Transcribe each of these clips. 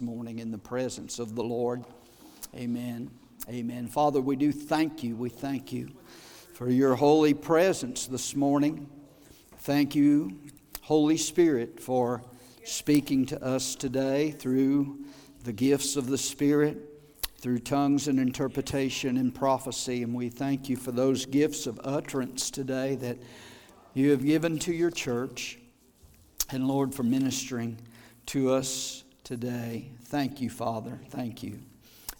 morning in the presence of the Lord. Amen. Amen. Father, we do thank you. We thank you for your holy presence this morning. Thank you, Holy Spirit, for speaking to us today through the gifts of the Spirit, through tongues and interpretation and prophecy. And we thank you for those gifts of utterance today that you have given to your church. And Lord, for ministering to us today. Thank you, Father. Thank you.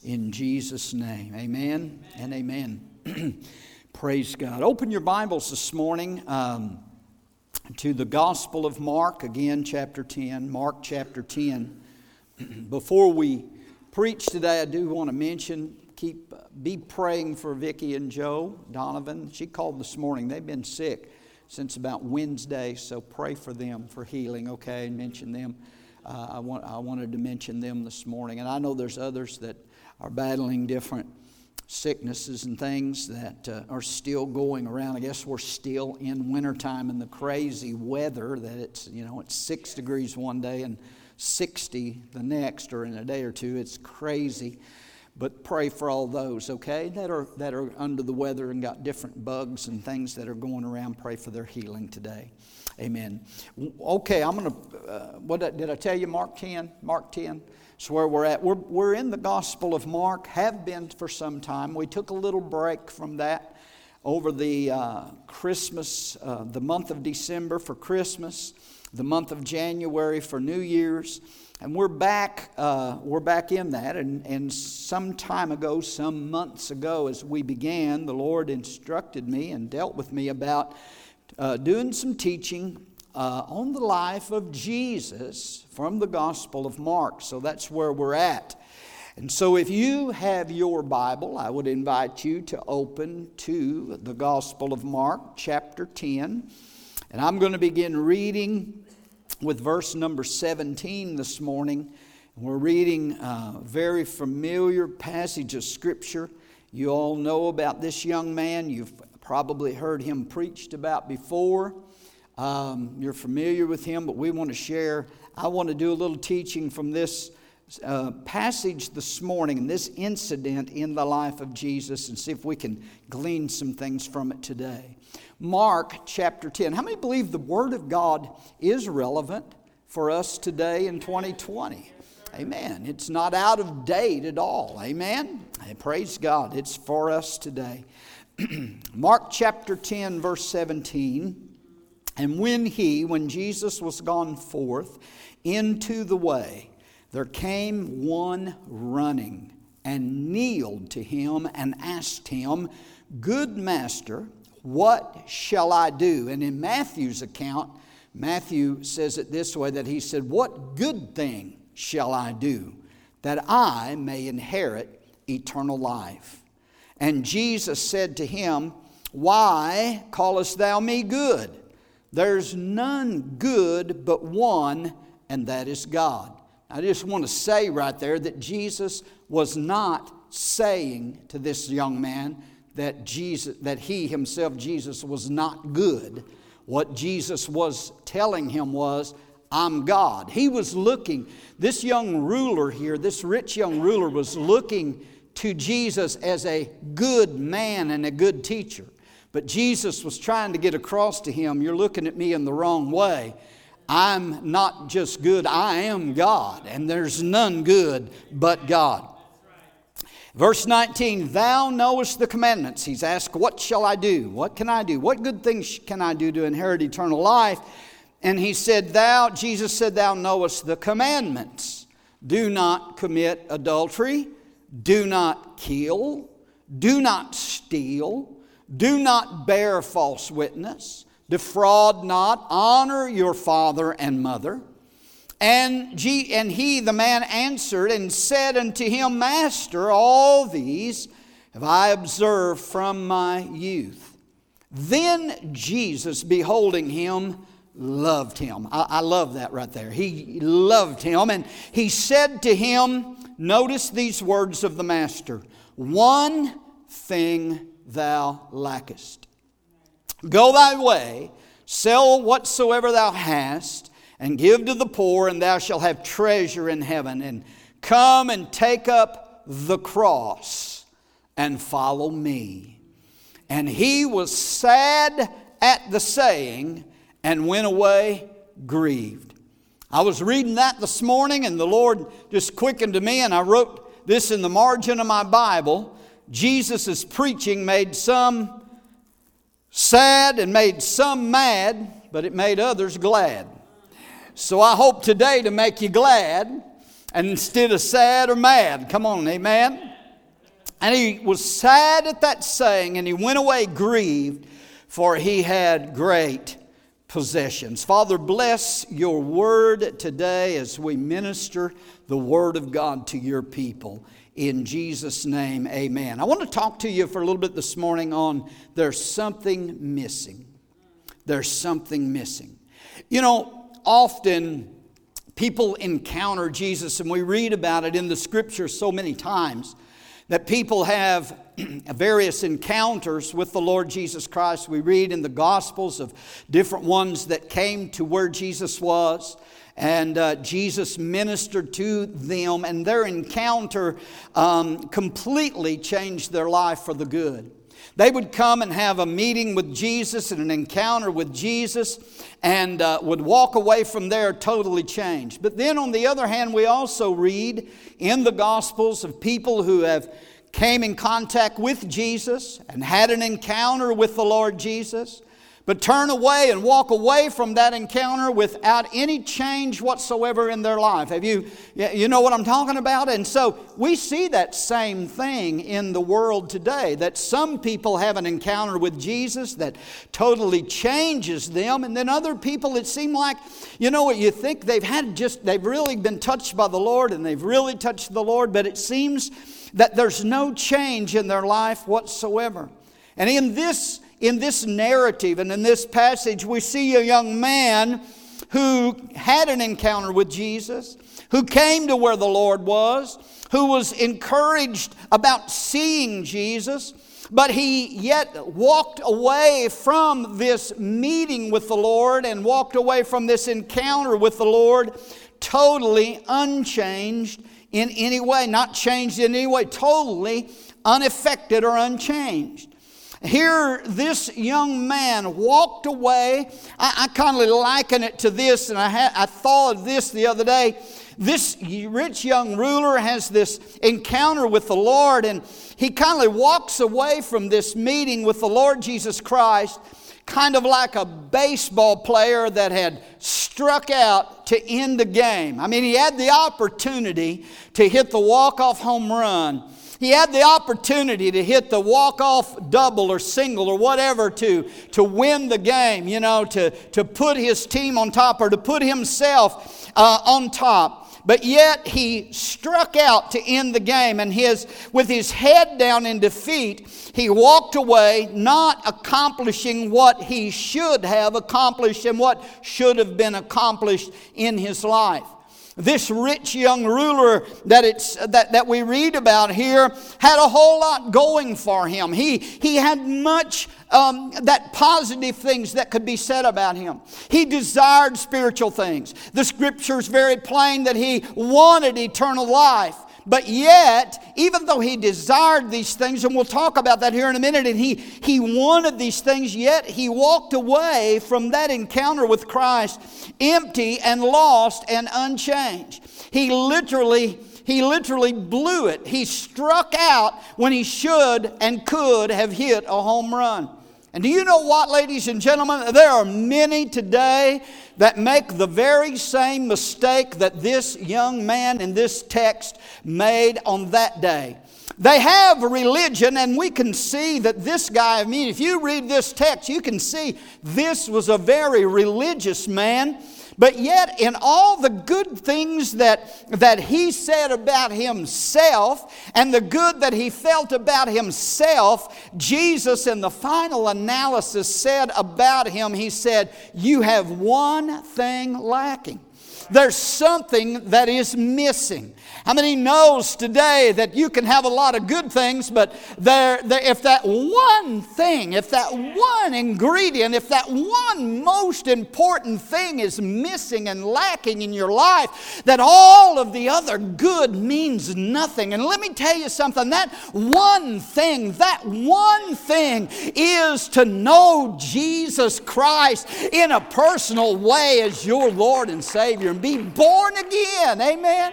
In Jesus' name. Amen, amen. and amen. Praise God. Open your Bibles this morning um, to the Gospel of Mark, again, chapter 10. Mark chapter 10. Before we preach today, I do want to mention keep be praying for Vicki and Joe Donovan. She called this morning. They've been sick since about Wednesday, so pray for them for healing, okay? And mention them. Uh, I, want, I wanted to mention them this morning. And I know there's others that are battling different sicknesses and things that uh, are still going around. I guess we're still in wintertime and the crazy weather that it's, you know, it's six degrees one day and 60 the next or in a day or two. It's crazy. But pray for all those, okay, that are, that are under the weather and got different bugs and things that are going around. Pray for their healing today. Amen. Okay, I'm going to, uh, what did I tell you, Mark 10? Mark 10? It's where we're at. We're, we're in the Gospel of Mark, have been for some time. We took a little break from that over the uh, Christmas, uh, the month of December for Christmas, the month of January for New Year's. And we're back, uh, we're back in that. And, and some time ago, some months ago, as we began, the Lord instructed me and dealt with me about uh, doing some teaching uh, on the life of Jesus from the Gospel of Mark. So that's where we're at. And so, if you have your Bible, I would invite you to open to the Gospel of Mark, chapter 10. And I'm going to begin reading with verse number 17 this morning. We're reading a very familiar passage of Scripture. You all know about this young man. You've probably heard him preached about before. Um, you're familiar with him, but we want to share. I want to do a little teaching from this uh, passage this morning and this incident in the life of Jesus and see if we can glean some things from it today. Mark chapter 10. How many believe the Word of God is relevant for us today in 2020? Amen. It's not out of date at all. Amen. Praise God. It's for us today. Mark chapter 10, verse 17. And when he, when Jesus was gone forth into the way, there came one running and kneeled to him and asked him, Good master, what shall I do? And in Matthew's account, Matthew says it this way that he said, What good thing shall I do that I may inherit eternal life? And Jesus said to him, Why callest thou me good? There's none good but one, and that is God. I just want to say right there that Jesus was not saying to this young man that Jesus that he himself Jesus was not good. What Jesus was telling him was I'm God. He was looking this young ruler here, this rich young ruler was looking to Jesus as a good man and a good teacher. But Jesus was trying to get across to him, You're looking at me in the wrong way. I'm not just good, I am God, and there's none good but God. Verse 19, Thou knowest the commandments. He's asked, What shall I do? What can I do? What good things can I do to inherit eternal life? And he said, Thou, Jesus said, Thou knowest the commandments. Do not commit adultery. Do not kill. Do not steal. Do not bear false witness. Defraud not. Honor your father and mother. And, and he, the man, answered and said unto him, Master, all these have I observed from my youth. Then Jesus, beholding him, loved him. I, I love that right there. He loved him. And he said to him, Notice these words of the Master One thing thou lackest. Go thy way, sell whatsoever thou hast, and give to the poor, and thou shalt have treasure in heaven. And Come and take up the cross and follow me. And he was sad at the saying and went away grieved. I was reading that this morning, and the Lord just quickened to me, and I wrote this in the margin of my Bible. Jesus' preaching made some sad and made some mad, but it made others glad. So I hope today to make you glad and instead of sad or mad. Come on, amen. And he was sad at that saying, and he went away grieved, for he had great possessions. Father, bless your word today as we minister the word of God to your people. In Jesus' name, amen. I want to talk to you for a little bit this morning on there's something missing. There's something missing. You know, often people encounter Jesus, and we read about it in the scripture so many times that people have various encounters with the Lord Jesus Christ. We read in the Gospels of different ones that came to where Jesus was and uh, Jesus ministered to them, and their encounter um, completely changed their life for the good. They would come and have a meeting with Jesus and an encounter with Jesus and uh, would walk away from there totally changed. But then, on the other hand, we also read in the Gospels of people who have came in contact with Jesus and had an encounter with the Lord Jesus but turn away and walk away from that encounter without any change whatsoever in their life. Have you, you know what I'm talking about? And so we see that same thing in the world today that some people have an encounter with Jesus that totally changes them, and then other people, it seems like, you know what, you think they've had just, they've really been touched by the Lord and they've really touched the Lord, but it seems that there's no change in their life whatsoever. And in this in this narrative and in this passage, we see a young man who had an encounter with Jesus, who came to where the Lord was, who was encouraged about seeing Jesus, but he yet walked away from this meeting with the Lord and walked away from this encounter with the Lord totally unchanged in any way, not changed in any way, totally unaffected or unchanged. Here, this young man walked away. I, I kind of liken it to this, and I, I thought of this the other day. This rich young ruler has this encounter with the Lord, and he kind of walks away from this meeting with the Lord Jesus Christ, kind of like a baseball player that had struck out to end the game. I mean, he had the opportunity to hit the walk-off home run he had the opportunity to hit the walk-off double or single or whatever to, to win the game, you know, to, to put his team on top or to put himself uh, on top. But yet he struck out to end the game, and his, with his head down in defeat, he walked away not accomplishing what he should have accomplished and what should have been accomplished in his life. This rich young ruler that, it's, that, that we read about here had a whole lot going for him. He, he had much um, that positive things that could be said about him. He desired spiritual things. The scripture is very plain that he wanted eternal life. But yet, even though he desired these things, and we'll talk about that here in a minute, and he, he wanted these things, yet he walked away from that encounter with Christ empty and lost and unchanged. He literally he literally blew it. He struck out when he should and could have hit a home run. And do you know what, ladies and gentlemen? There are many today that make the very same mistake that this young man in this text made on that day. They have religion, and we can see that this guy, I mean, if you read this text, you can see this was a very religious man. But yet, in all the good things that, that he said about himself and the good that he felt about himself, Jesus, in the final analysis, said about him, He said, You have one thing lacking. There's something that is missing. How many knows today that you can have a lot of good things, but there, there, if that one thing, if that one ingredient, if that one most important thing is missing and lacking in your life, that all of the other good means nothing. And let me tell you something that one thing, that one thing is to know Jesus Christ in a personal way as your Lord and Savior and be born again. Amen.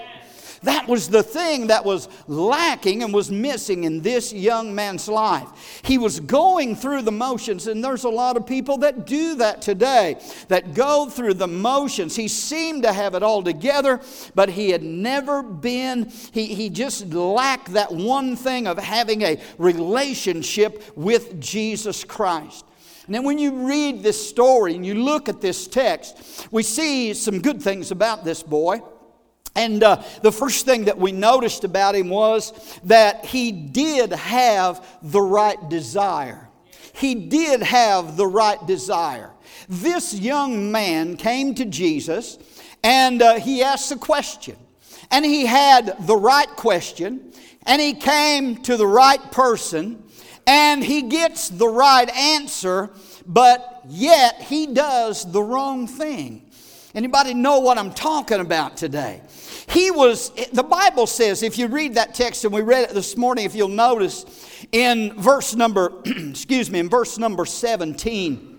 That was the thing that was lacking and was missing in this young man's life. He was going through the motions, and there's a lot of people that do that today, that go through the motions. He seemed to have it all together, but he had never been, he, he just lacked that one thing of having a relationship with Jesus Christ. And when you read this story and you look at this text, we see some good things about this boy. And uh, the first thing that we noticed about him was that he did have the right desire. He did have the right desire. This young man came to Jesus and uh, he asked a question. And he had the right question, and he came to the right person, and he gets the right answer, but yet he does the wrong thing. Anybody know what I'm talking about today? He was, the Bible says, if you read that text, and we read it this morning, if you'll notice in verse number, excuse me, in verse number 17,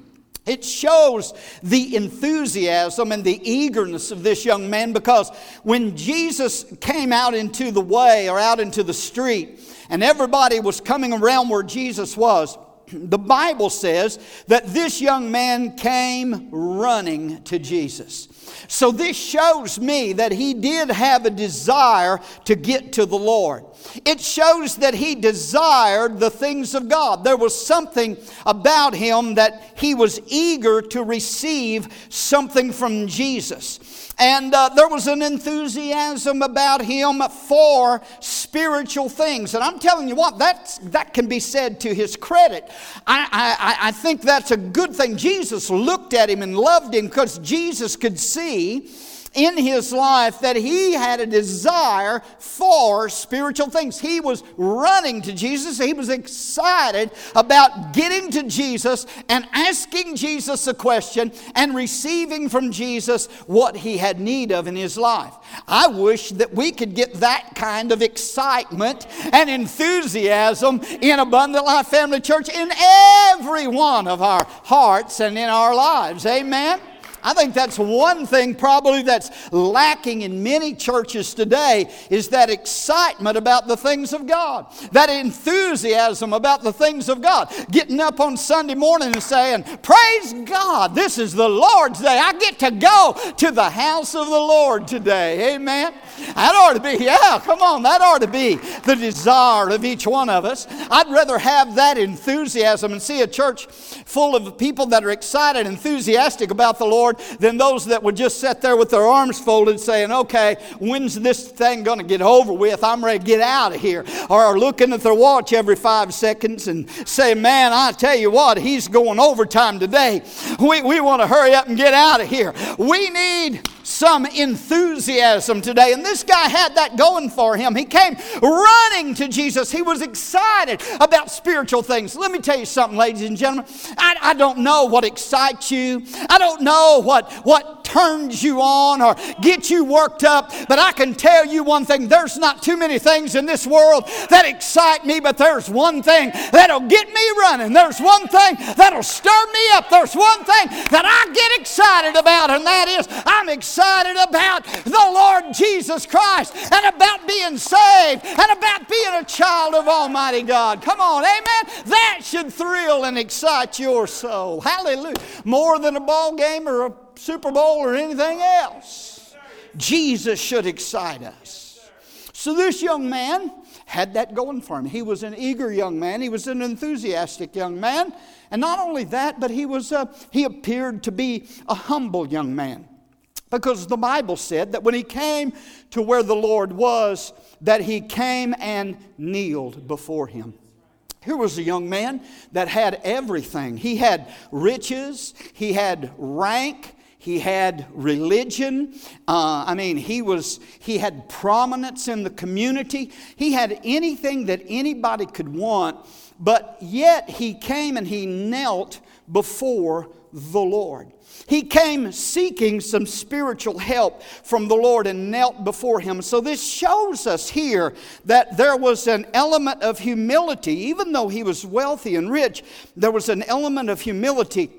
it shows the enthusiasm and the eagerness of this young man because when Jesus came out into the way or out into the street and everybody was coming around where Jesus was, the Bible says that this young man came running to Jesus. So, this shows me that he did have a desire to get to the Lord. It shows that he desired the things of God. There was something about him that he was eager to receive something from Jesus. And uh, there was an enthusiasm about him for spiritual things. And I'm telling you what, that's, that can be said to his credit. I, I, I think that's a good thing. Jesus looked at him and loved him because Jesus could see in his life that he had a desire for spiritual things. He was running to Jesus. He was excited about getting to Jesus and asking Jesus a question and receiving from Jesus what he had need of in his life. I wish that we could get that kind of excitement and enthusiasm in Abundant Life Family Church in every one of our hearts and in our lives. Amen. I think that's one thing probably that's lacking in many churches today is that excitement about the things of God, that enthusiasm about the things of God. Getting up on Sunday morning and saying, Praise God, this is the Lord's day. I get to go to the house of the Lord today. Amen. That ought to be, yeah, come on, that ought to be the desire of each one of us. I'd rather have that enthusiasm and see a church full of people that are excited, enthusiastic about the Lord than those that would just sit there with their arms folded saying, okay, when's this thing going to get over with? I'm ready to get out of here. Or are looking at their watch every five seconds and say, man, I tell you what, he's going overtime today. We, we want to hurry up and get out of here. We need some enthusiasm today. And this guy had that going for him. He came running to Jesus. He was excited about spiritual things. Let me tell you something, ladies and gentlemen. I, I don't know what excites you, I don't know what, what turns you on or gets you worked up, but I can tell you one thing there's not too many things in this world that excite me, but there's one thing that'll get me running. There's one thing that'll stir me up. There's one thing that I get excited about, and that is I'm excited excited about the Lord Jesus Christ and about being saved and about being a child of Almighty God. Come on, amen? That should thrill and excite your soul. Hallelujah. More than a ball game or a Super Bowl or anything else. Jesus should excite us. So this young man had that going for him. He was an eager young man, he was an enthusiastic young man. And not only that, but he, was, uh, he appeared to be a humble young man. Because the Bible said that when he came to where the Lord was, that he came and kneeled before him. Here was a young man that had everything. He had riches, he had rank, He had religion. Uh, I mean, he, was, he had prominence in the community. He had anything that anybody could want, but yet he came and he knelt before the Lord. He came seeking some spiritual help from the Lord and knelt before him. So, this shows us here that there was an element of humility. Even though he was wealthy and rich, there was an element of humility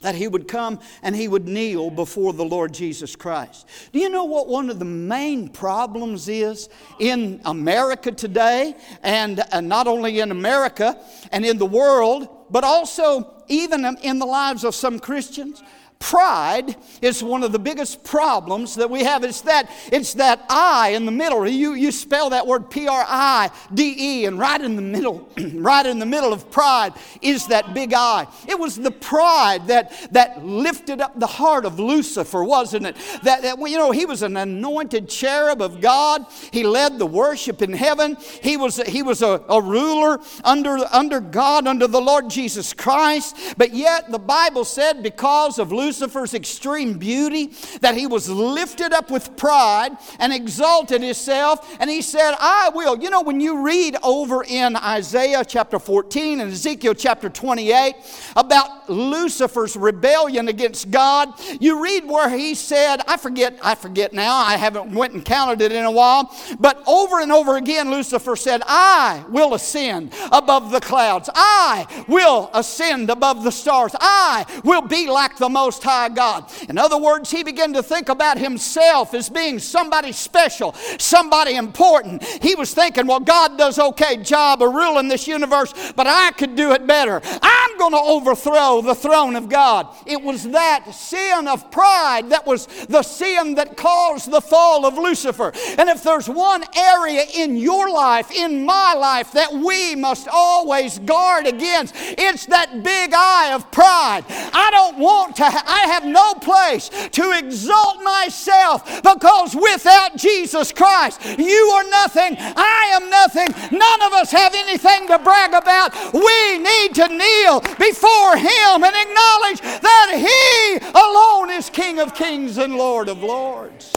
that he would come and he would kneel before the Lord Jesus Christ. Do you know what one of the main problems is in America today, and not only in America and in the world, but also even in the lives of some Christians? Pride is one of the biggest problems that we have. It's that, it's that I in the middle. You, you spell that word P R I D E, and right in the middle, right in the middle of pride is that big I. It was the pride that, that lifted up the heart of Lucifer, wasn't it? That, that you know, he was an anointed cherub of God. He led the worship in heaven. He was, he was a, a ruler under, under God, under the Lord Jesus Christ. But yet the Bible said because of Lucifer, Lucifer's extreme beauty, that he was lifted up with pride and exalted himself. And he said, I will. You know, when you read over in Isaiah chapter 14 and Ezekiel chapter 28 about Lucifer's rebellion against God, you read where he said, I forget, I forget now, I haven't went and counted it in a while, but over and over again, Lucifer said, I will ascend above the clouds. I will ascend above the stars. I will be like the Most most High God. In other words, he began to think about himself as being somebody special, somebody important. He was thinking, well, God does okay job of ruling this universe, but I could do it better. I'm going to overthrow the throne of God. It was that sin of pride that was the sin that caused the fall of Lucifer. And if there's one area in your life, in my life, that we must always guard against, it's that big I of pride. I don't want to, I have no place to exalt myself because without Jesus Christ, you are nothing. I am nothing. None of us have anything to brag about. We need to kneel before Him and acknowledge that He alone is King of kings and Lord of lords.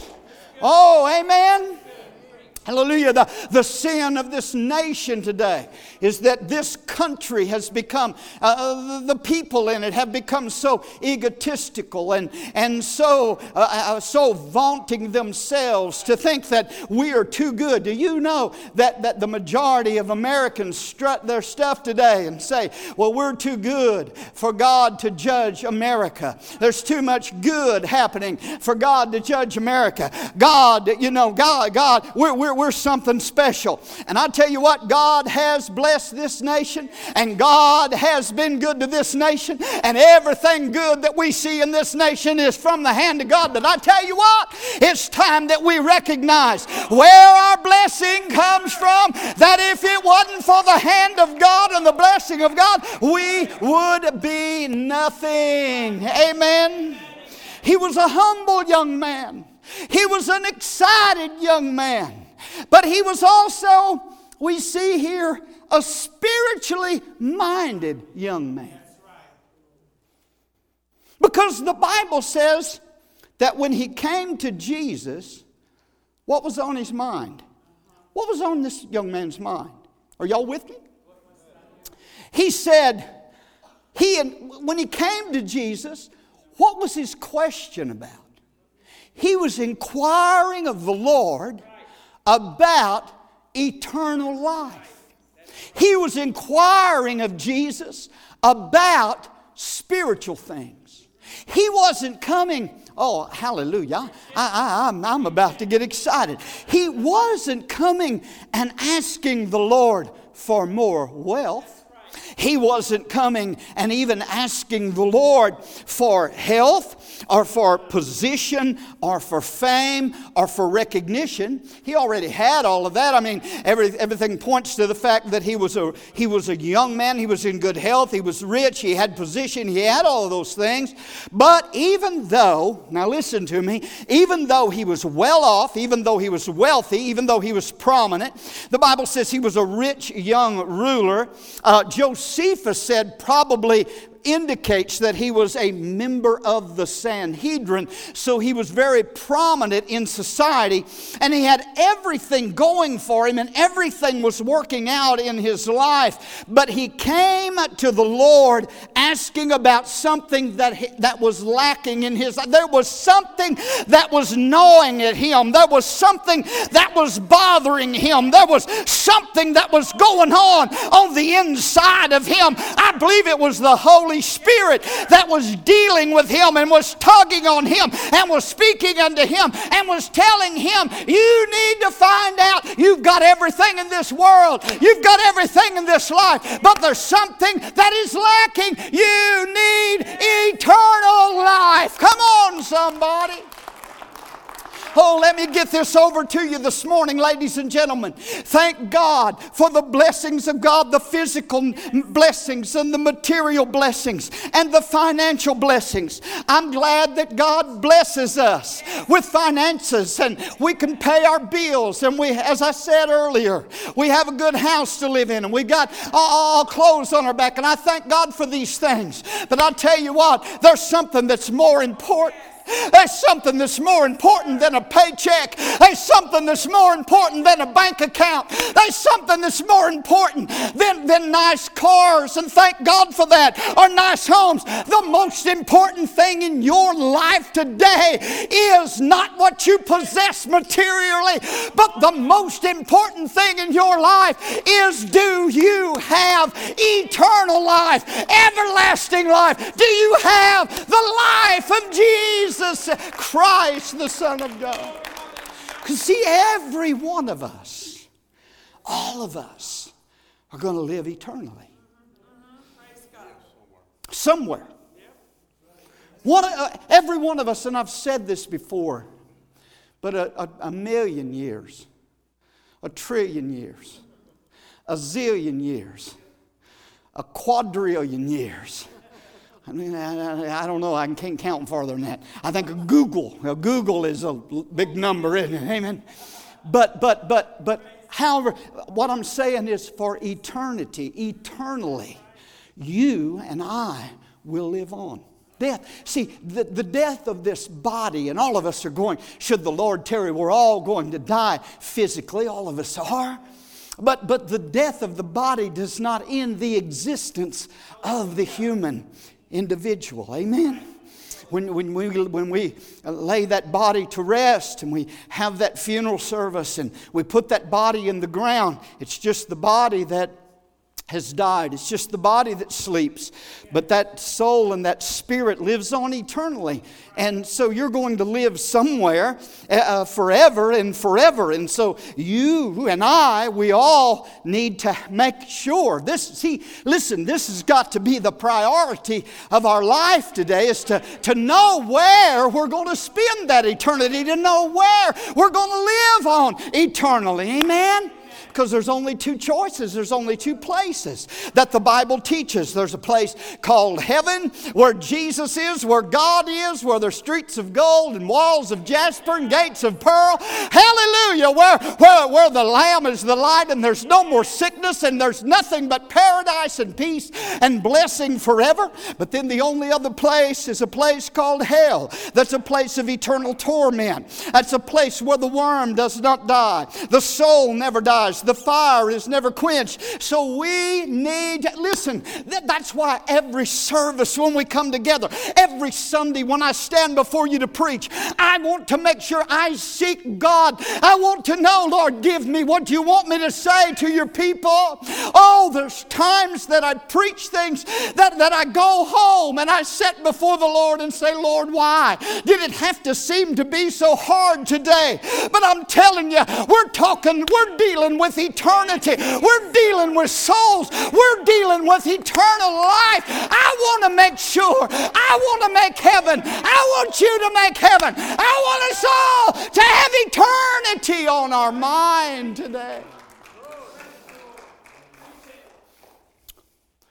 Oh, amen. Hallelujah. The, the sin of this nation today is that this country has become, uh, uh the people in it have become so egotistical and, and so, uh, uh, so vaunting themselves to think that we are too good. Do you know that, that the majority of Americans strut their stuff today and say, well, we're too good for God to judge America? There's too much good happening for God to judge America. God, you know, God, God, we're, we're we're, something special. And I tell you what, God has blessed this nation, and God has been good to this nation, and everything good that we see in this nation is from the hand of God. But I tell you what, it's time that we recognize where our blessing comes from, that if it wasn't for the hand of God and the blessing of God, we would be nothing. Amen. He was a humble young man. He was an excited young man. But he was also, we see here, a spiritually minded young man. Because the Bible says that when he came to Jesus, what was on his mind? What was on this young man's mind? Are y'all with me? He said, he, when he came to Jesus, what was his question about? He was inquiring of the Lord about eternal life. He was inquiring of Jesus about spiritual things. He wasn't coming, oh, hallelujah, I, I, I'm, I'm about to get excited. He wasn't coming and asking the Lord for more wealth. He wasn't coming and even asking the Lord for health or for position or for fame or for recognition. He already had all of that. I mean, every, everything points to the fact that he was, a, he was a young man, he was in good health, he was rich, he had position, he had all of those things. But even though, now listen to me, even though he was well off, even though he was wealthy, even though he was prominent, the Bible says he was a rich young ruler. Uh, Josephus said probably indicates that he was a member of the Sanhedrin, so he was very prominent in society, and he had everything going for him, and everything was working out in his life. But he came to the Lord asking about something that, he, that was lacking in his life. There was something that was gnawing at him, there was something that was bothering him, there was something that was going on on the inside of him. I believe it was the Holy Spirit that was dealing with him and was tugging on him and was speaking unto him and was telling him, You need to find out you've got everything in this world, you've got everything in this life, but there's something that is lacking. You need eternal life. Come on, somebody. Oh, let me get this over to you this morning, ladies and gentlemen. Thank God for the blessings of God, the physical blessings and the material blessings and the financial blessings. I'm glad that God blesses us with finances and we can pay our bills. And we, as I said earlier, we have a good house to live in and we got all clothes on our back. And I thank God for these things. But I'll tell you what, there's something that's more important. There's something that's more important than a paycheck. There's something that's more important than a bank account. There's something that's more important than, than nice cars, and thank God for that, or nice homes. The most important thing in your life today is not what you possess materially, but the most important thing in your life is do you have eternal life, everlasting life? Do you have the life of Jesus? Jesus Christ, the Son of God. Because, see, every one of us, all of us, are going to live eternally. Somewhere. One, uh, every one of us, and I've said this before, but a, a, a million years, a trillion years, a zillion years, a quadrillion years I mean, I, I, don't know. I can't count farther than that. I think googol. Well, googol is a big number, isn't it? Amen. But, but, but, but, however, what I'm saying is for eternity, eternally, you and I will live on. Death. See, the, the death of this body, and all of us are going, should the Lord tarry, we're all going to die physically. All of us are. But, but the death of the body does not end the existence of the human individual. Amen. When, when, we, when we lay that body to rest and we have that funeral service and we put that body in the ground, it's just the body that has died. It's just the body that sleeps, but that soul and that spirit lives on eternally. And so you're going to live somewhere uh, uh, forever and forever. And so you and I, we all need to make sure this, see, listen, this has got to be the priority of our life today is to, to know where we're going to spend that eternity, to know where we're going to live on eternally. Amen? Because there's only two choices, there's only two places that the Bible teaches. There's a place called heaven where Jesus is, where God is, where there's streets of gold and walls of jasper and gates of pearl. Hallelujah! Where, where, where the Lamb is the light and there's no more sickness and there's nothing but paradise and peace and blessing forever. But then the only other place is a place called hell. That's a place of eternal torment. That's a place where the worm does not die, the soul never dies the fire is never quenched. So we need, listen, that's why every service when we come together, every Sunday when I stand before you to preach, I want to make sure I seek God. I want to know, Lord, give me what you want me to say to your people. Oh, there's times that I preach things that, that I go home and I sit before the Lord and say, Lord, why did it have to seem to be so hard today? But I'm telling you, we're talking, we're dealing with with eternity. We're dealing with souls. We're dealing with eternal life. I want to make sure. I want to make heaven. I want you to make heaven. I want us all to have eternity on our mind today.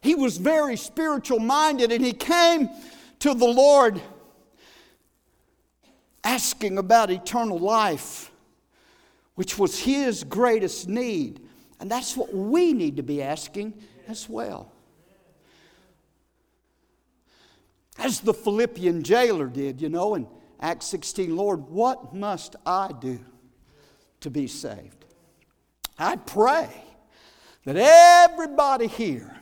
He was very spiritual minded and he came to the Lord asking about eternal life which was his greatest need. And that's what we need to be asking as well. as the Philippian jailer did, you know, in Acts 16 Lord, what must I do to be saved? I pray that everybody here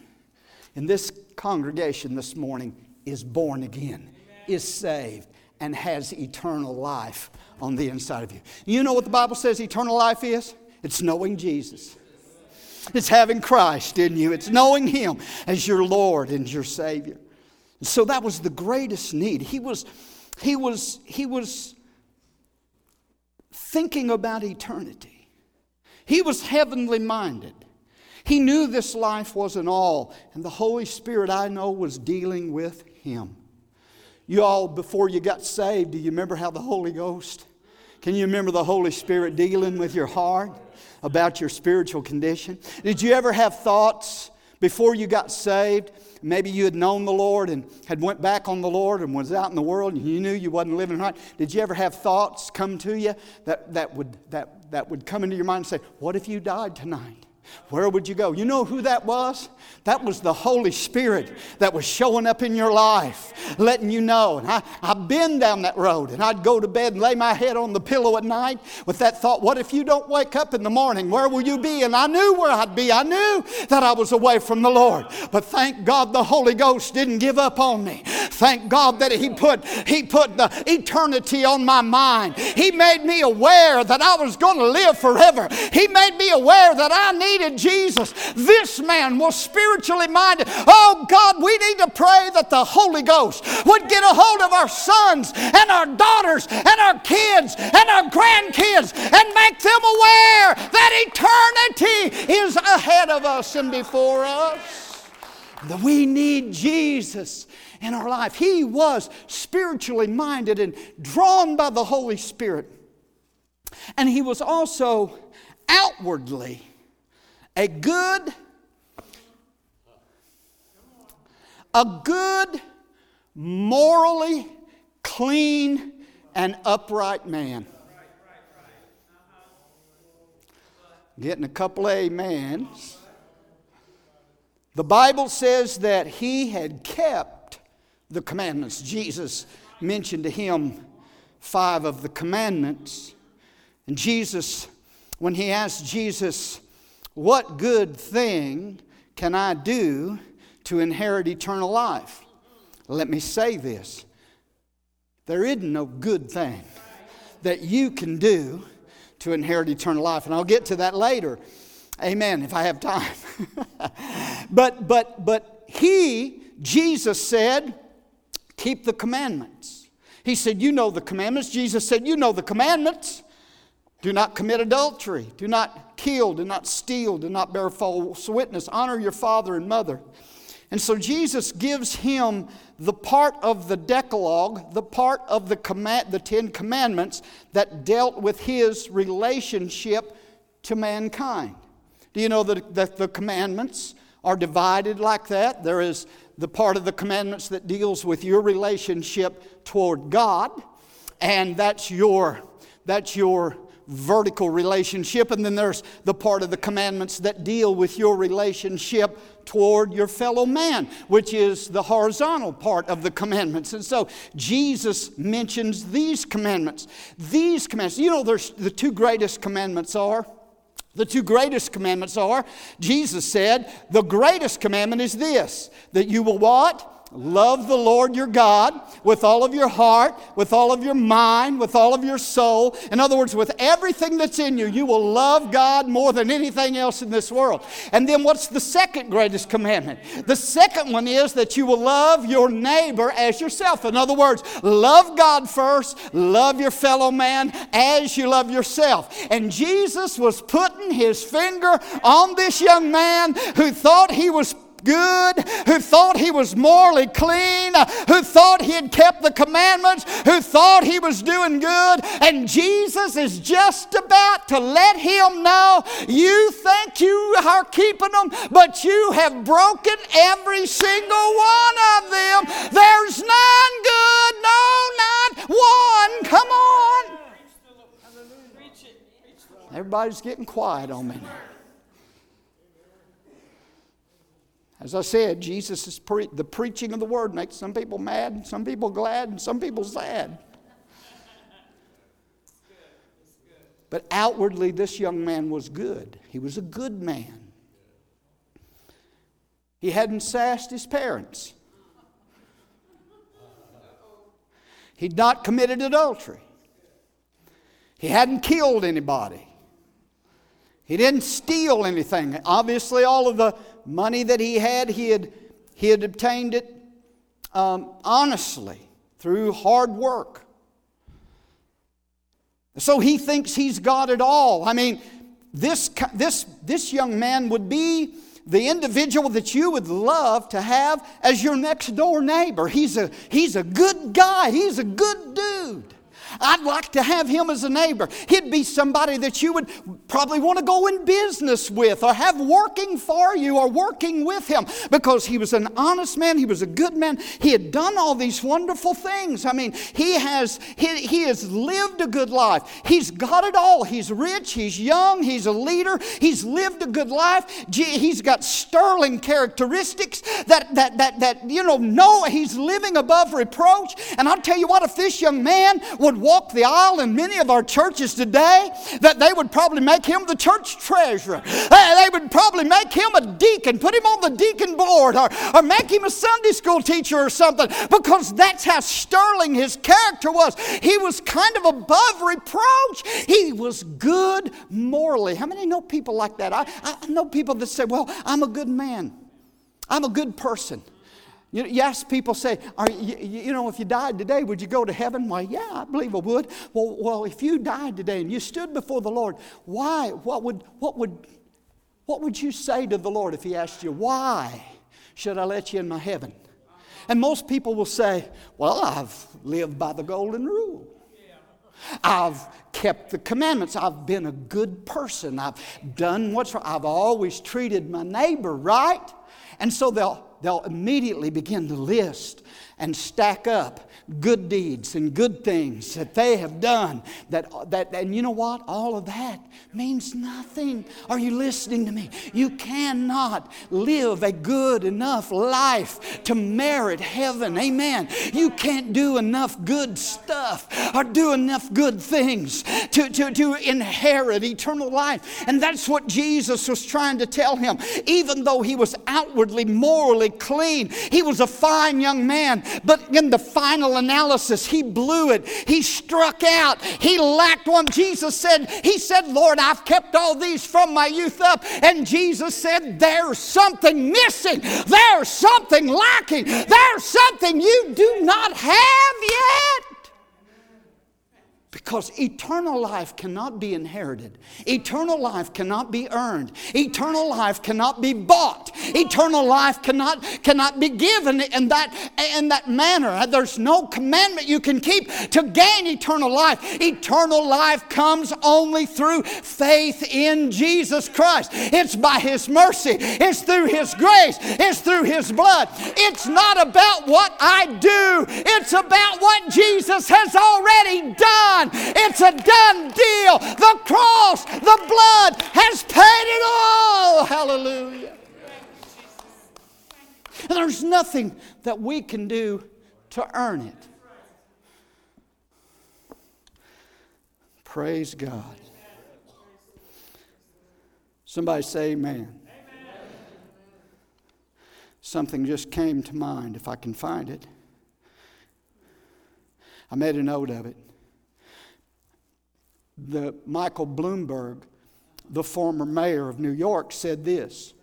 in this congregation this morning is born again, is saved, and has eternal life on the inside of you. You know what the Bible says eternal life is? It's knowing Jesus. It's having Christ in you. It's knowing Him as your Lord and your Savior. so that was the greatest need. He was, he was, he was thinking about eternity. He was heavenly minded. He knew this life wasn't all, and the Holy Spirit, I know, was dealing with him. You all, before you got saved, do you remember how the Holy Ghost? Can you remember the Holy Spirit dealing with your heart about your spiritual condition? Did you ever have thoughts before you got saved? Maybe you had known the Lord and had went back on the Lord and was out in the world and you knew you wasn't living right. Did you ever have thoughts come to you that, that, would, that, that would come into your mind and say, What if you died tonight? Where would you go? You know who that was? That was the Holy Spirit that was showing up in your life, letting you know. And I, I've been down that road, and I'd go to bed and lay my head on the pillow at night with that thought, what if you don't wake up in the morning? Where will you be? And I knew where I'd be. I knew that I was away from the Lord. But thank God the Holy Ghost didn't give up on me. Thank God that He put, he put the eternity on my mind. He made me aware that I was going to live forever. He made me aware that I needed Jesus. This man was spiritually minded. Oh God, we need to pray that the Holy Ghost would get a hold of our sons and our daughters and our kids and our grandkids and make them aware that eternity is ahead of us and before us. That we need Jesus in our life. He was spiritually minded and drawn by the Holy Spirit. And he was also outwardly a good, a good, morally clean and upright man. Getting a couple of amens. The Bible says that he had kept the commandments. Jesus mentioned to him five of the commandments. And Jesus, when he asked Jesus, What good thing can I do to inherit eternal life? Let me say this there isn't no good thing that you can do to inherit eternal life. And I'll get to that later. Amen, if I have time. but, but, but he, Jesus said, keep the commandments. He said, You know the commandments. Jesus said, You know the commandments. Do not commit adultery. Do not kill. Do not steal. Do not bear false witness. Honor your father and mother. And so Jesus gives him the part of the Decalogue, the part of the, command, the Ten Commandments that dealt with his relationship to mankind. Do you know that, that the commandments are divided like that? There is the part of the commandments that deals with your relationship toward God, and that's your, that's your vertical relationship. And then there's the part of the commandments that deal with your relationship toward your fellow man, which is the horizontal part of the commandments. And so Jesus mentions these commandments. These commandments, you know, there's the two greatest commandments are. The two greatest commandments are, Jesus said, the greatest commandment is this that you will what? Love the Lord your God with all of your heart, with all of your mind, with all of your soul. In other words, with everything that's in you, you will love God more than anything else in this world. And then what's the second greatest commandment? The second one is that you will love your neighbor as yourself. In other words, love God first, love your fellow man as you love yourself. And Jesus was putting his finger on this young man who thought he was good, who thought he was morally clean, who thought he had kept the commandments, who thought he was doing good. And Jesus is just about to let him know you think you are keeping them, but you have broken every single one of them. There's none good, no, not one. Come on. Everybody's getting quiet on me now. As I said, Jesus is pre- the preaching of the word makes some people mad, some people glad, and some people sad. But outwardly, this young man was good. He was a good man. He hadn't sassed his parents. He'd not committed adultery. He hadn't killed anybody. He didn't steal anything. Obviously, all of the money that he had, he had, he had obtained it um, honestly through hard work. So he thinks he's got it all. I mean, this, this, this young man would be the individual that you would love to have as your next door neighbor. He's a, he's a good guy, he's a good dude. I'd like to have him as a neighbor. He'd be somebody that you would probably want to go in business with or have working for you or working with him because he was an honest man, he was a good man. He had done all these wonderful things. I mean, he has he, he has lived a good life. He's got it all. He's rich, he's young, he's a leader, he's lived a good life. He's got sterling characteristics that that that that you know, no, he's living above reproach. And I'll tell you what, if this young man would walk the aisle in many of our churches today, that they would probably make him the church treasurer. They would probably make him a deacon, put him on the deacon board, or, or make him a Sunday school teacher or something, because that's how sterling his character was. He was kind of above reproach. He was good morally. How many know people like that? I, I know people that say, Well, I'm a good man, I'm a good person. You, you ask people, say, you, you, know, if you died today, would you go to heaven? Why, yeah, I believe I would. Well, well, if you died today and you stood before the Lord, why? What would, what would, what would you say to the Lord if He asked you, why should I let you in my heaven? And most people will say, well, I've lived by the golden rule. I've kept the commandments. I've been a good person. I've done what's right. I've always treated my neighbor right. And so they'll they'll immediately begin to list and stack up good deeds and good things that they have done. That, that, and you know what? All of that means nothing. Are you listening to me? You cannot live a good enough life to merit heaven. Amen. You can't do enough good stuff or do enough good things to, to, to inherit eternal life. And that's what Jesus was trying to tell him. Even though he was outwardly morally clean, he was a fine young man, but in the final analysis, he blew it. He struck out. He lacked one. Jesus said, He said, Lord, I've kept all these from my youth up. And Jesus said, There's something missing. There's something lacking. There's something you do not have yet. Because eternal life cannot be inherited. Eternal life cannot be earned. Eternal life cannot be bought. Eternal life cannot, cannot be given in that, in that manner. There's no commandment you can keep to gain eternal life. Eternal life comes only through faith in Jesus Christ. It's by His mercy, it's through His grace, it's through His blood. It's not about what I do, it's about what Jesus has already done done. It's a done deal. The cross, the blood has paid it all. Hallelujah. And there's nothing that we can do to earn it. Praise God. Somebody say amen. amen. Something just came to mind, if I can find it. I made a note of it the Michael Bloomberg, the former mayor of New York, said this.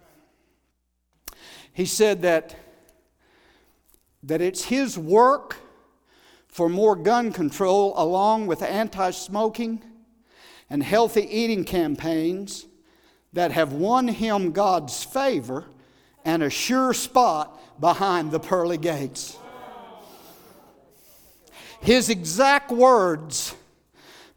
He said that, that it's his work for more gun control, along with anti smoking and healthy eating campaigns, that have won him God's favor and a sure spot behind the pearly gates. His exact words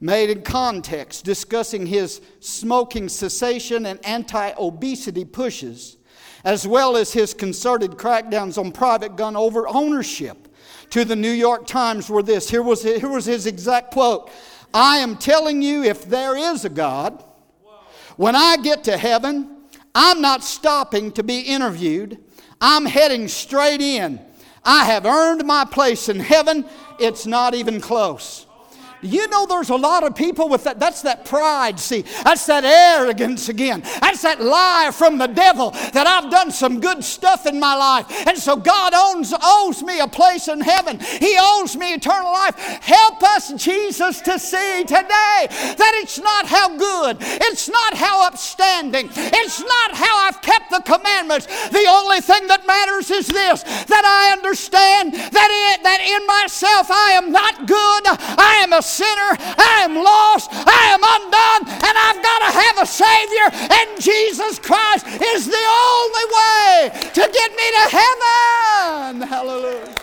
made in context discussing his smoking cessation and anti obesity pushes, as well as his concerted crackdowns on private gun over ownership to the New York Times were this. Here was, here was his exact quote I am telling you, if there is a God, when I get to heaven, I'm not stopping to be interviewed. I'm heading straight in. I have earned my place in heaven. It's not even close. You know, there's a lot of people with that. That's that pride, see. That's that arrogance again. That's that lie from the devil that I've done some good stuff in my life. And so God owns, owes me a place in heaven. He owes me eternal life. Help us, Jesus, to see today that it's not how good, it's not how upstanding, it's not how I've kept the commandments. The only thing that matters is this that I understand that, it, that in myself I am not good. I am a sinner. I am lost. I am undone. And I've got to have a Savior. And Jesus Christ is the only way to get me to heaven. Hallelujah.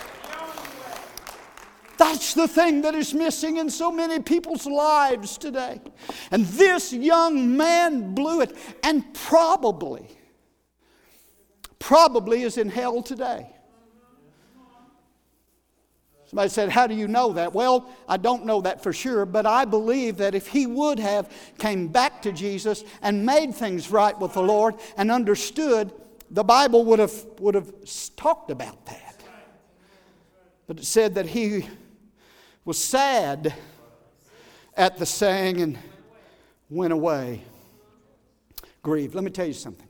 That's the thing that is missing in so many people's lives today. And this young man blew it and probably, probably is in hell today. Somebody said, How do you know that? Well, I don't know that for sure, but I believe that if he would have came back to Jesus and made things right with the Lord and understood, the Bible would have, would have talked about that. But it said that he was sad at the saying and went away grieved. Let me tell you something.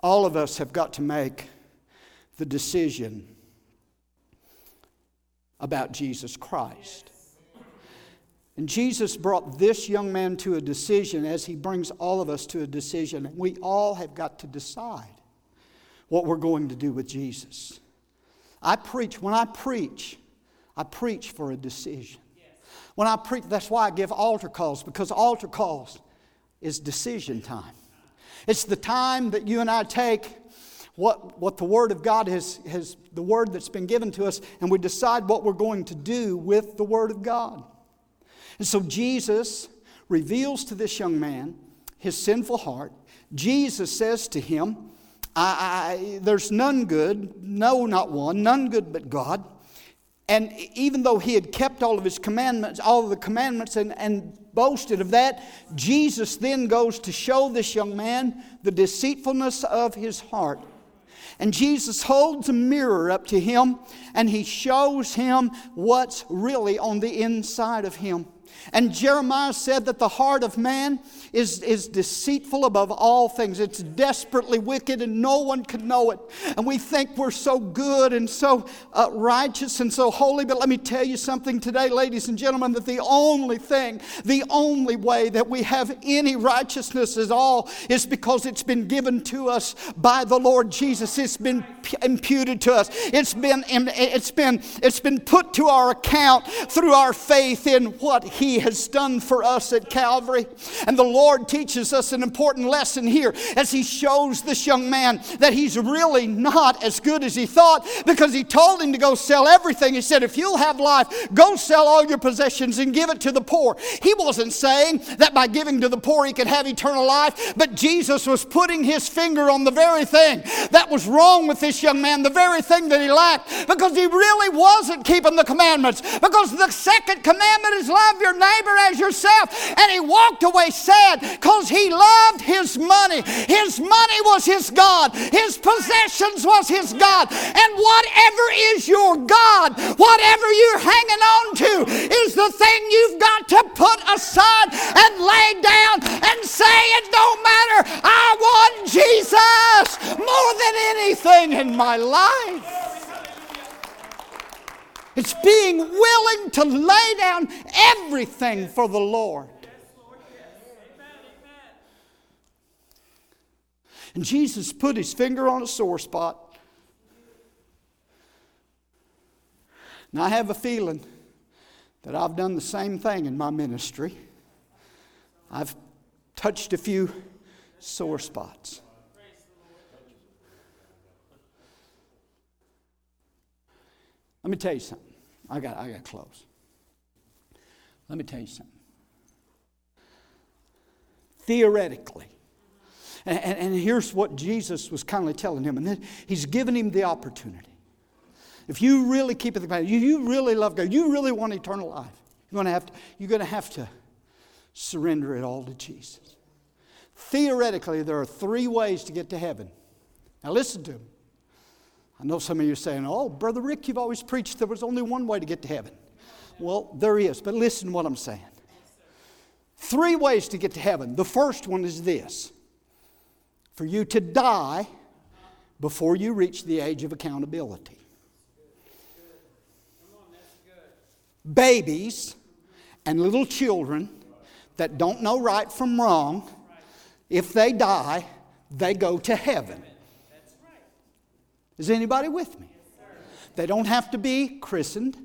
All of us have got to make the decision about Jesus Christ. And Jesus brought this young man to a decision as he brings all of us to a decision. We all have got to decide what we're going to do with Jesus. I preach, when I preach, I preach for a decision. When I preach, that's why I give altar calls, because altar calls is decision time. It's the time that you and I take what, what the Word of God has, has, the Word that's been given to us, and we decide what we're going to do with the Word of God. And so Jesus reveals to this young man his sinful heart. Jesus says to him, I, I, There's none good, no, not one, none good but God. And even though he had kept all of his commandments, all of the commandments, and, and boasted of that, Jesus then goes to show this young man the deceitfulness of his heart. And Jesus holds a mirror up to him and he shows him what's really on the inside of him. And Jeremiah said that the heart of man is, is deceitful above all things. It's desperately wicked, and no one can know it. And we think we're so good and so uh, righteous and so holy. But let me tell you something today, ladies and gentlemen, that the only thing, the only way that we have any righteousness at all is because it's been given to us by the Lord Jesus. It's been imputed to us. It's been, it's been, it's been put to our account through our faith in what He has done for us at Calvary. And the Lord teaches us an important lesson here as He shows this young man that he's really not as good as he thought because He told him to go sell everything. He said, If you'll have life, go sell all your possessions and give it to the poor. He wasn't saying that by giving to the poor he could have eternal life, but Jesus was putting His finger on the very thing that was wrong with this young man, the very thing that he lacked, because he really wasn't keeping the commandments. Because the second commandment is love your neighbor as yourself. And he walked away sad because he loved his money. His money was his God, his possessions was his God. And whatever is your God, whatever you're hanging on to, is the thing you've got to put aside and lay down and say, It don't matter. I want Jesus more than anything in my life. It's being willing to lay down everything for the Lord. And Jesus put his finger on a sore spot. Now, I have a feeling that I've done the same thing in my ministry. I've touched a few sore spots. Let me tell you something. I got, I got close. Let me tell you something. Theoretically, and, and, here's what Jesus was kindly telling him, and he's given him the opportunity. If you really keep it the you, you really love God, you really want eternal life, you're going to have to, you're to, have to surrender it all to Jesus. Theoretically, there are three ways to get to heaven. Now, listen to me. I know some of you are saying, Oh, Brother Rick, you've always preached there was only one way to get to heaven. Well, there is, but listen to what I'm saying. Three ways to get to heaven. The first one is this for you to die before you reach the age of accountability. Babies and little children that don't know right from wrong, if they die, they go to heaven. Is anybody with me? They don't have to be christened,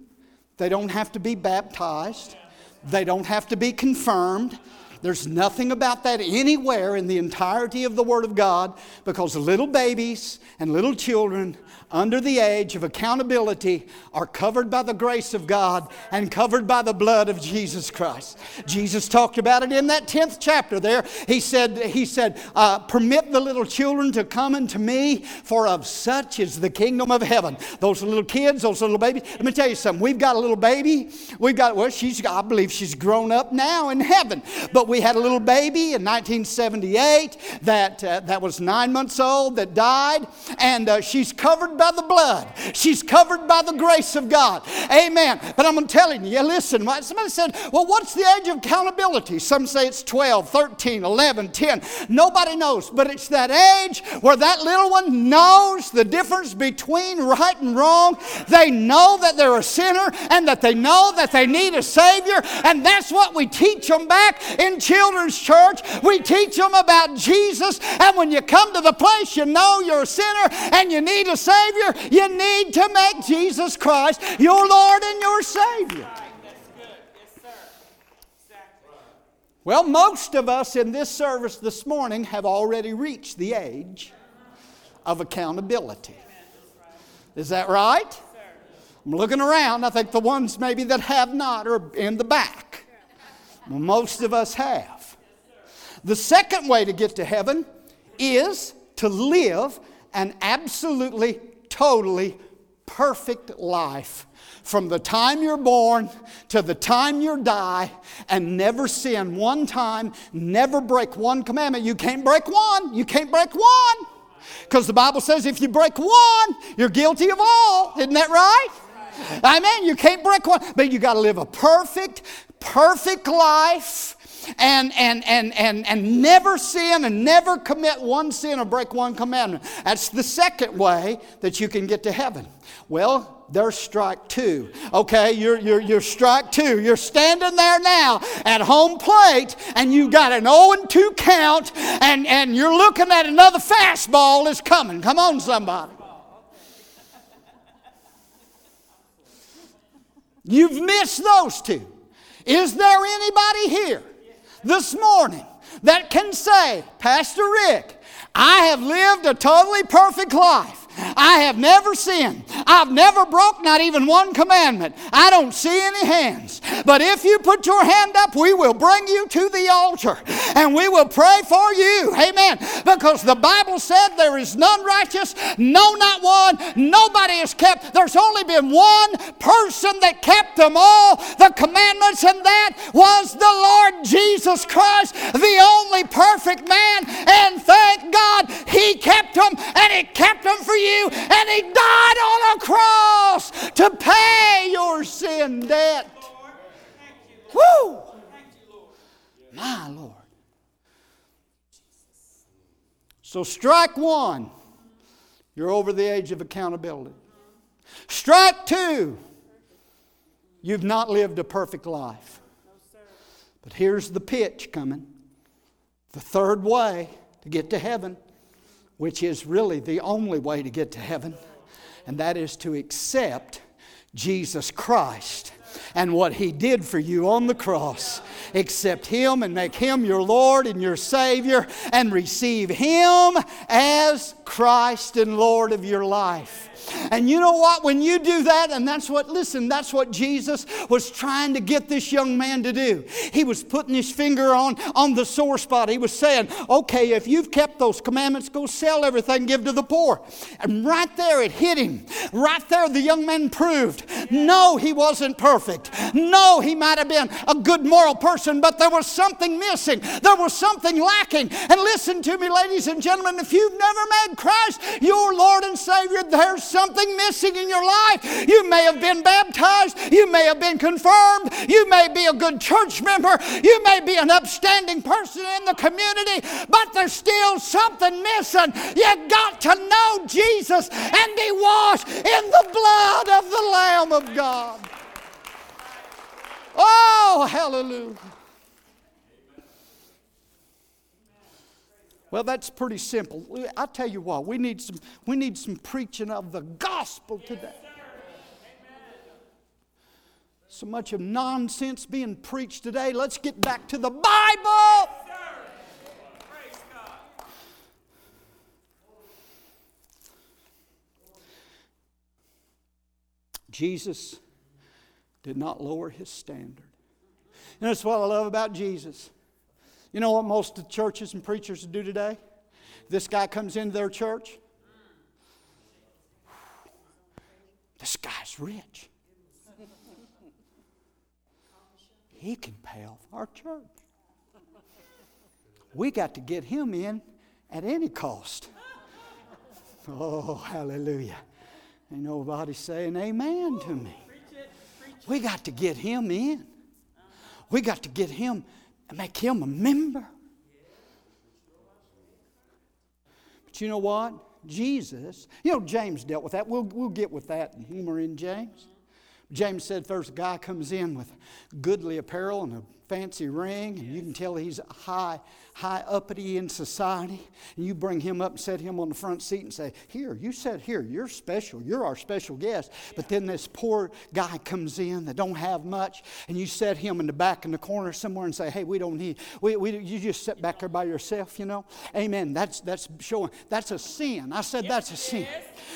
they don't have to be baptized, they don't have to be confirmed. There's nothing about that anywhere in the entirety of the Word of God because little babies and little children under the age of accountability are covered by the grace of God and covered by the blood of Jesus Christ. Jesus talked about it in that 10th chapter there. He said, he said uh, Permit the little children to come unto me, for of such is the kingdom of heaven. Those little kids, those little babies. Let me tell you something. We've got a little baby. We've got, well, she's, I believe she's grown up now in heaven. But we had a little baby in 1978 that, uh, that was nine months old that died, and uh, she's covered by the blood. She's covered by the grace of God. Amen. But I'm telling you, listen, somebody said, well, what's the age of accountability? Some say it's 12, 13, 11, 10. Nobody knows, but it's that age where that little one knows the difference between right and wrong. They know that they're a sinner and that they know that they need a Savior. And that's what we teach them back in children's church. We teach them about Jesus. And when you come to the place, you know you're a sinner and you need a Savior. Savior, you need to make Jesus Christ your Lord and your Savior. Well, most of us in this service this morning have already reached the age of accountability. Is that right? I'm looking around. I think the ones maybe that have not are in the back. Well, most of us have. The second way to get to heaven is to live an absolutely totally perfect life from the time you're born to the time you die and never sin one time, never break one commandment. You can't break one. You can't break one. Because the Bible says if you break one, you're guilty of all. Isn't that right? Amen. You can't break one, but you got to live a perfect, perfect life and, and, and, and, and never sin and never commit one sin or break one commandment. That's the second way that you can get to heaven. Well, there's strike two. Okay, you're, you're, you're strike two. You're standing there now at home plate and you got an 0 and 2 count and, and you're looking at another fastball is coming. Come on, somebody. You've missed those two. Is there anybody here this morning that can say, Pastor Rick, I have lived a totally perfect life. I have never sinned. I've never broke not even one commandment. I don't see any hands. But if you put your hand up, we will bring you to the altar and we will pray for you. Amen. Because the Bible said there is none righteous, no, not one. Nobody has kept. There's only been one person that kept them all, the commandments, and that was the Lord Jesus Christ, the only perfect man. And thank God he kept them and he kept them for you, and He died on a cross to pay your sin debt. Woo! My Lord. So, strike one, you're over the age of accountability. Strike two, you've not lived a perfect life. But here's the pitch coming the third way to get to heaven which is really the only way to get to heaven, and that is to accept Jesus Christ and what He did for you on the cross. Accept Him and make Him your Lord and your Savior and receive Him as Christ and Lord of your life. And you know what? When you do that, and that's what, listen, that's what Jesus was trying to get this young man to do. He was putting his finger on, on the sore spot. He was saying, okay, if you've kept those commandments, go sell everything, give to the poor. And right there it hit him. Right there, the young man proved no, he wasn't perfect. No, he might have been a good moral person, but there was something missing. There was something lacking. And listen to me, ladies and gentlemen, if you've never made Christ your Lord and Savior, there's something missing in your life. You may have been baptized, you may have been confirmed, you may be a good church member, you may be an upstanding person in the community, but there's still something missing. You got to know Jesus and be washed in the blood of the Lamb of God. Oh, hallelujah. Well, that's pretty simple. I tell you what, we need some, we need some preaching of the gospel today. So much of nonsense being preached today. Let's get back to the Bible. Jesus did not lower his standard. And that's what I love about Jesus. You know what most of the churches and preachers do today? This guy comes into their church. This guy's rich. He can pay off our church. We got to get him in at any cost. Oh, hallelujah. Ain't nobody saying amen to me. We got to get him in. We got to get him make him a member. But you know what? Jesus, you know, James dealt with that. We'll, we'll get with that humor in James. James said, first a guy comes in with goodly apparel and a fancy ring, and you can tell he's high, high uppity in society. And you bring him up and set him on the front seat and say, Here, you sit here, you're special, you're our special guest. But then this poor guy comes in that don't have much, and you set him in the back in the corner somewhere and say, Hey, we don't need, we, we, you just sit back there by yourself, you know? Amen. That's that's showing that's a sin. I said that's a sin.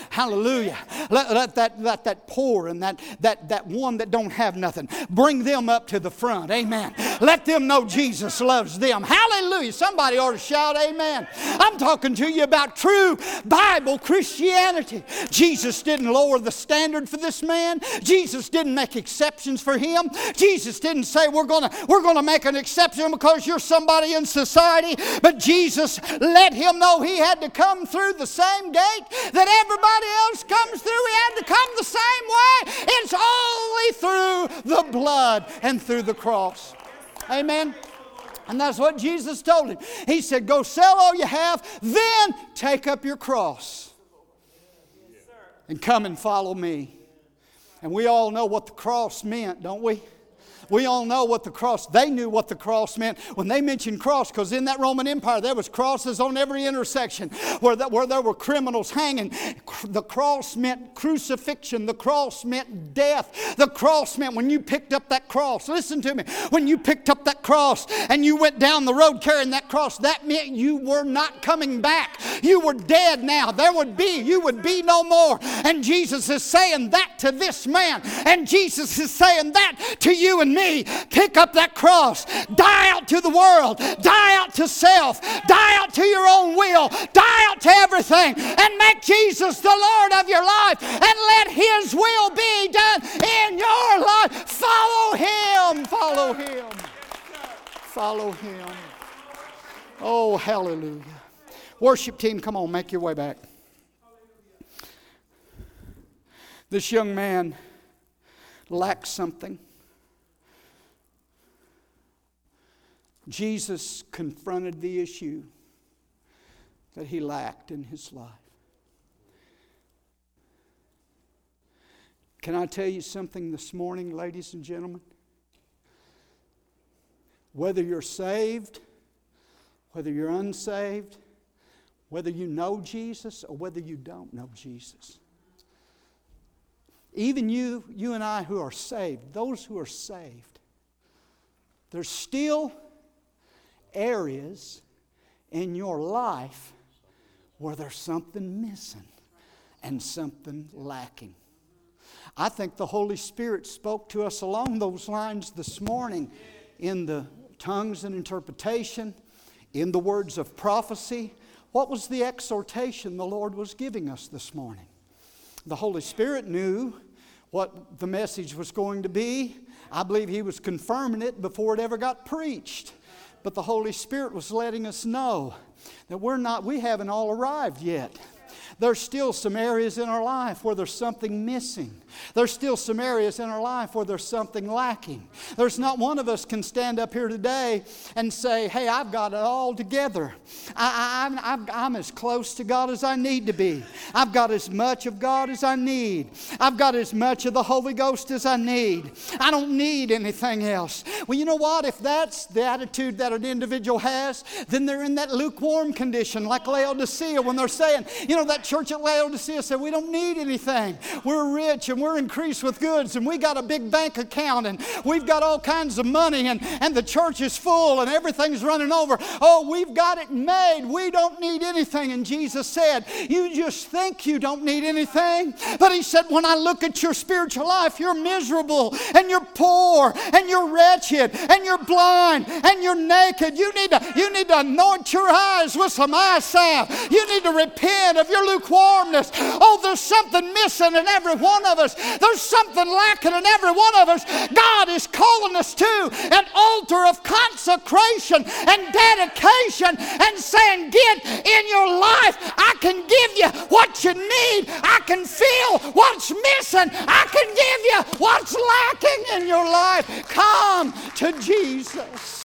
Hallelujah. Let, let, that, let that poor and that, that, that one that don't have nothing, bring them up to the front. Amen. Let them know Jesus loves them. Hallelujah. Somebody ought to shout amen. I'm talking to you about true Bible Christianity. Jesus didn't lower the standard for this man. Jesus didn't make exceptions for him. Jesus didn't say we're going to we're going to make an exception because you're somebody in society, but Jesus let him know he had to come through the same gate that everybody else comes through. He had to come the same way. It's only through the blood and through the cross. Amen. And that's what Jesus told him. He said, Go sell all you have, then take up your cross and come and follow me. And we all know what the cross meant, don't we? We all know what the cross, they knew what the cross meant when they mentioned cross, because in that Roman Empire there was crosses on every intersection where, that, where there were criminals hanging. The cross meant crucifixion. The cross meant death. The cross meant when you picked up that cross, listen to me, when you picked up that cross and you went down the road carrying that cross, that meant you were not coming back. You were dead now. There would be, you would be no more. And Jesus is saying that to this man. And Jesus is saying that to you and me. Pick up that cross. Die out to the world. Die out to self. Die out to your own will. Die out to everything. And make Jesus the Lord of your life. And let His will be done in your life. Follow Him. Follow Him. Follow Him. Oh, hallelujah. Worship team, come on, make your way back. This young man lacks something. Jesus confronted the issue that he lacked in his life. Can I tell you something this morning, ladies and gentlemen? Whether you're saved, whether you're unsaved, whether you know Jesus or whether you don't know Jesus. Even you, you and I who are saved, those who are saved, there's still areas in your life where there's something missing and something lacking. I think the Holy Spirit spoke to us along those lines this morning in the tongues and interpretation, in the words of prophecy. What was the exhortation the Lord was giving us this morning? The Holy Spirit knew what the message was going to be. I believe he was confirming it before it ever got preached. But the Holy Spirit was letting us know that we're not, we haven't all arrived yet. There's still some areas in our life where there's something missing. There's still some areas in our life where there's something lacking. There's not one of us can stand up here today and say, Hey, I've got it all together. I, am as close to God as I need to be. I've got as much of God as I need. I've got as much of the Holy Ghost as I need. I don't need anything else. Well, you know what? If that's the attitude that an individual has, then they're in that lukewarm condition, like Laodicea, when they're saying, You know, that church at Laodicea said, We don't need anything. We're rich and we're increased with goods and we got a big bank account and we've got all kinds of money and, and the church is full and everything's running over. Oh, we've got it made. We don't need anything. And Jesus said, You just think you don't need anything. But He said, When I look at your spiritual life, you're miserable and you're poor and you're wretched and you're blind and you're naked. You need to, you need to anoint your eyes with some eye salve. You need to repent of your lukewarmness. Oh, there's something missing in every one of us. There's something lacking in every one of us. God is calling us to an altar of consecration and dedication and saying, Get in your life. I can give you what you need. I can feel what's missing. I can give you what's lacking in your life. Come to Jesus.